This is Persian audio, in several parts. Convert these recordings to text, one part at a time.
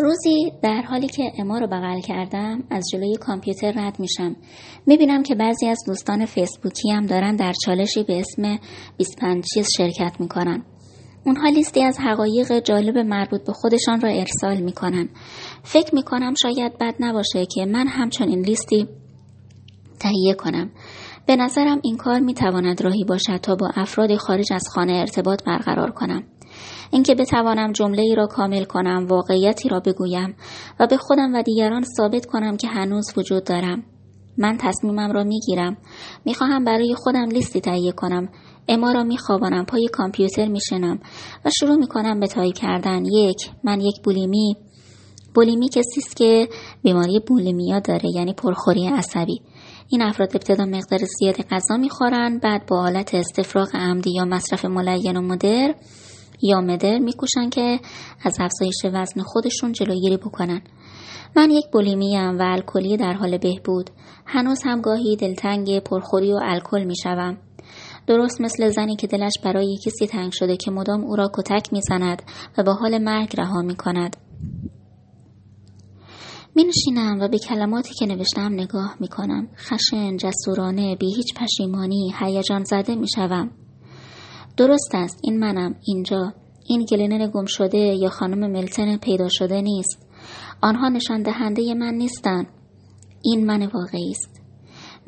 روزی در حالی که اما رو بغل کردم از جلوی کامپیوتر رد میشم. می‌بینم که بعضی از دوستان فیسبوکی هم دارن در چالشی به اسم 25 چیز شرکت می‌کنن. اونها لیستی از حقایق جالب مربوط به خودشان را ارسال می‌کنن. فکر می‌کنم شاید بد نباشه که من همچنین لیستی تهیه کنم. به نظرم این کار می‌تواند راهی باشد تا با افراد خارج از خانه ارتباط برقرار کنم. اینکه بتوانم جمله ای را کامل کنم واقعیتی را بگویم و به خودم و دیگران ثابت کنم که هنوز وجود دارم. من تصمیمم را می‌گیرم. می‌خواهم برای خودم لیستی تهیه کنم. اما را میخوابانم. پای کامپیوتر میشنم و شروع می‌کنم به تایپ کردن. یک من یک بولیمی بولیمی کسی است که بیماری بولیمیا داره یعنی پرخوری عصبی. این افراد ابتدا مقدار زیادی غذا می‌خورن بعد با حالت استفراغ عمدی یا مصرف ملین و مدر یا مدر میکوشن که از افزایش وزن خودشون جلوگیری بکنن من یک بولیمیم و الکلی در حال بهبود هنوز هم گاهی دلتنگ پرخوری و الکل می‌شوم درست مثل زنی که دلش برای کسی تنگ شده که مدام او را کتک می‌زند و با حال مرگ رها می کند. می نشینم و به کلماتی که نوشتم نگاه می کنم. خشن، جسورانه، بی هیچ پشیمانی، هیجان زده می شوم. درست است این منم اینجا. این گلینن گم شده یا خانم ملتن پیدا شده نیست. آنها نشان دهنده من نیستند. این من واقعی است.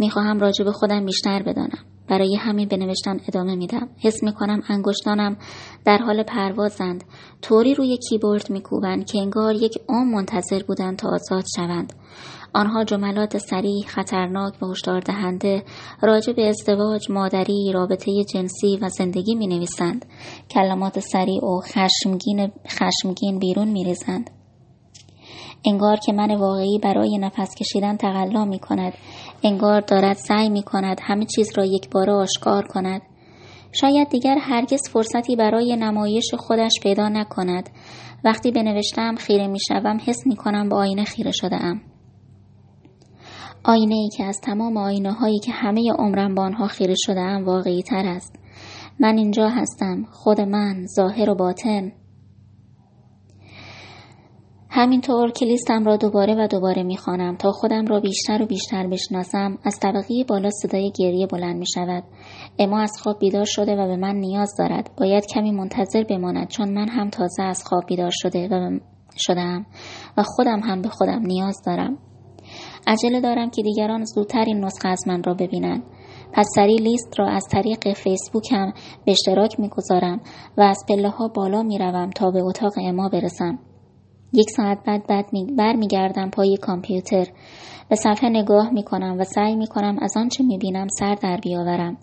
می‌خواهم راجع به خودم بیشتر بدانم. برای همین به نوشتن ادامه میدم. حس می‌کنم انگشتانم در حال پروازند. طوری روی کیبورد میکوبند که انگار یک عمر منتظر بودند تا آزاد شوند. آنها جملات سریع خطرناک و هشدار دهنده راجع به ازدواج مادری رابطه جنسی و زندگی می نویسند کلمات سریع و خشمگین, خشمگین بیرون می ریزند. انگار که من واقعی برای نفس کشیدن تقلا می کند انگار دارد سعی می کند همه چیز را یک بار آشکار کند. شاید دیگر هرگز فرصتی برای نمایش خودش پیدا نکند. وقتی به نوشتم خیره می شوم حس می کنم با آینه خیره شده ام آینه ای که از تمام آینه هایی که همه عمرم با آنها خیره شده ام واقعی تر است. من اینجا هستم. خود من ظاهر و باطن. همینطور که لیستم را دوباره و دوباره می‌خوانم تا خودم را بیشتر و بیشتر بشناسم از طبقه بالا صدای گریه بلند می شود اما از خواب بیدار شده و به من نیاز دارد. باید کمی منتظر بماند چون من هم تازه از خواب بیدار شده و شدم و خودم هم به خودم نیاز دارم. عجله دارم که دیگران زودتر این نسخه از من را ببینند. پس سری لیست را از طریق فیسبوک هم به اشتراک می‌گذارم و از پله ها بالا می‌روم تا به اتاق اما برسم. یک ساعت بعد بعد برمیگردم پای کامپیوتر به صفحه نگاه می کنم و سعی می کنم از آنچه می بینم سر در بیاورم.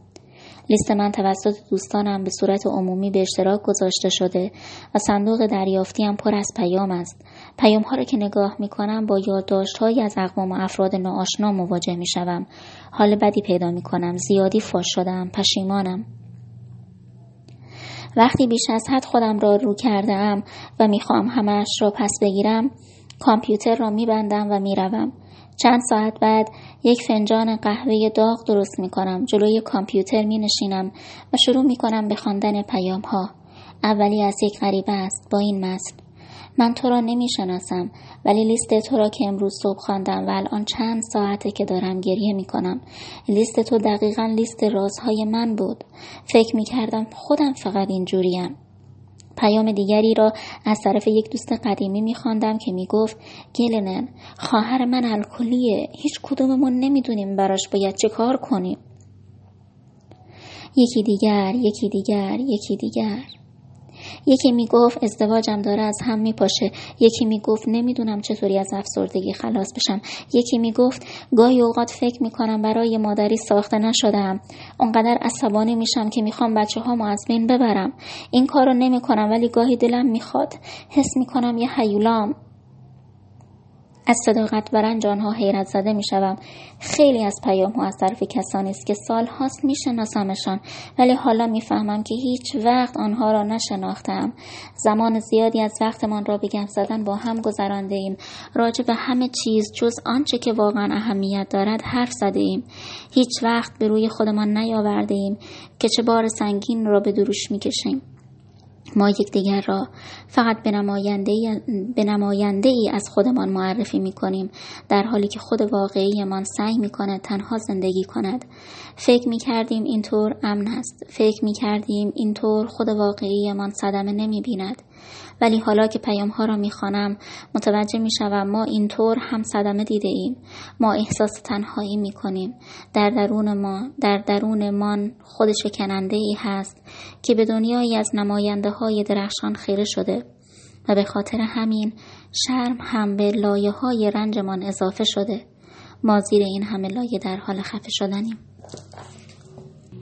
لیست من توسط دوستانم به صورت عمومی به اشتراک گذاشته شده و صندوق دریافتی هم پر از پیام است. پیام ها را که نگاه می کنم با یادداشت های از اقوام و افراد ناآشنا مواجه می شوم. حال بدی پیدا می کنم. زیادی فاش شدم. پشیمانم. وقتی بیش از حد خودم را رو کرده ام و می‌خوام همش را پس بگیرم کامپیوتر را میبندم و می‌روم چند ساعت بعد یک فنجان قهوه داغ درست می کنم. جلوی کامپیوتر می نشینم و شروع می کنم به خواندن پیام ها. اولی از یک غریبه است با این متن. من تو را نمی شناسم ولی لیست تو را که امروز صبح خواندم و الان چند ساعته که دارم گریه می کنم. لیست تو دقیقا لیست رازهای من بود. فکر می کردم خودم فقط اینجوریم. پیام دیگری را از طرف یک دوست قدیمی میخواندم که می‌گفت گلنن خواهر من الکلیه هیچ کدوممون نمی‌دونیم براش باید چه کار کنیم یکی دیگر یکی دیگر یکی دیگر یکی می‌گفت ازدواجم داره از هم میپاشه. یکی می‌گفت نمی‌دونم چطوری از افسردگی خلاص بشم. یکی می‌گفت گاهی اوقات فکر می‌کنم برای مادری ساخته نشدم اونقدر عصبانی میشم که می‌خوام بچه ها از بین ببرم. این کارو نمی‌کنم ولی گاهی دلم می‌خواد. حس می‌کنم یه حیولام. از صداقت و رنج آنها حیرت زده می شوم. خیلی از پیام ها از طرف کسانی است که سال هاست می شناسمشان ولی حالا می فهمم که هیچ وقت آنها را نشناختم. زمان زیادی از وقتمان را به گپ زدن با هم گذرانده ایم. راجع به همه چیز جز آنچه که واقعا اهمیت دارد حرف زده ایم. هیچ وقت به روی خودمان نیاورده ایم که چه بار سنگین را به دروش می کشیم. ما یکدیگر را فقط به نماینده, به نماینده ای از خودمان معرفی می کنیم در حالی که خود واقعیمان سعی می کند تنها زندگی کند. فکر می کردیم اینطور امن است. فکر می کردیم اینطور خود واقعیمان صدمه نمی بیند ولی حالا که پیام ها را می خانم متوجه می شوم ما اینطور هم صدمه دیده ایم. ما احساس تنهایی می کنیم در درون ما در درون من خود شکننده ای هست که به دنیایی از نماینده های درخشان خیره شده و به خاطر همین شرم هم به لایه های رنجمان اضافه شده. ما زیر این همه لایه در حال خفه شدنیم.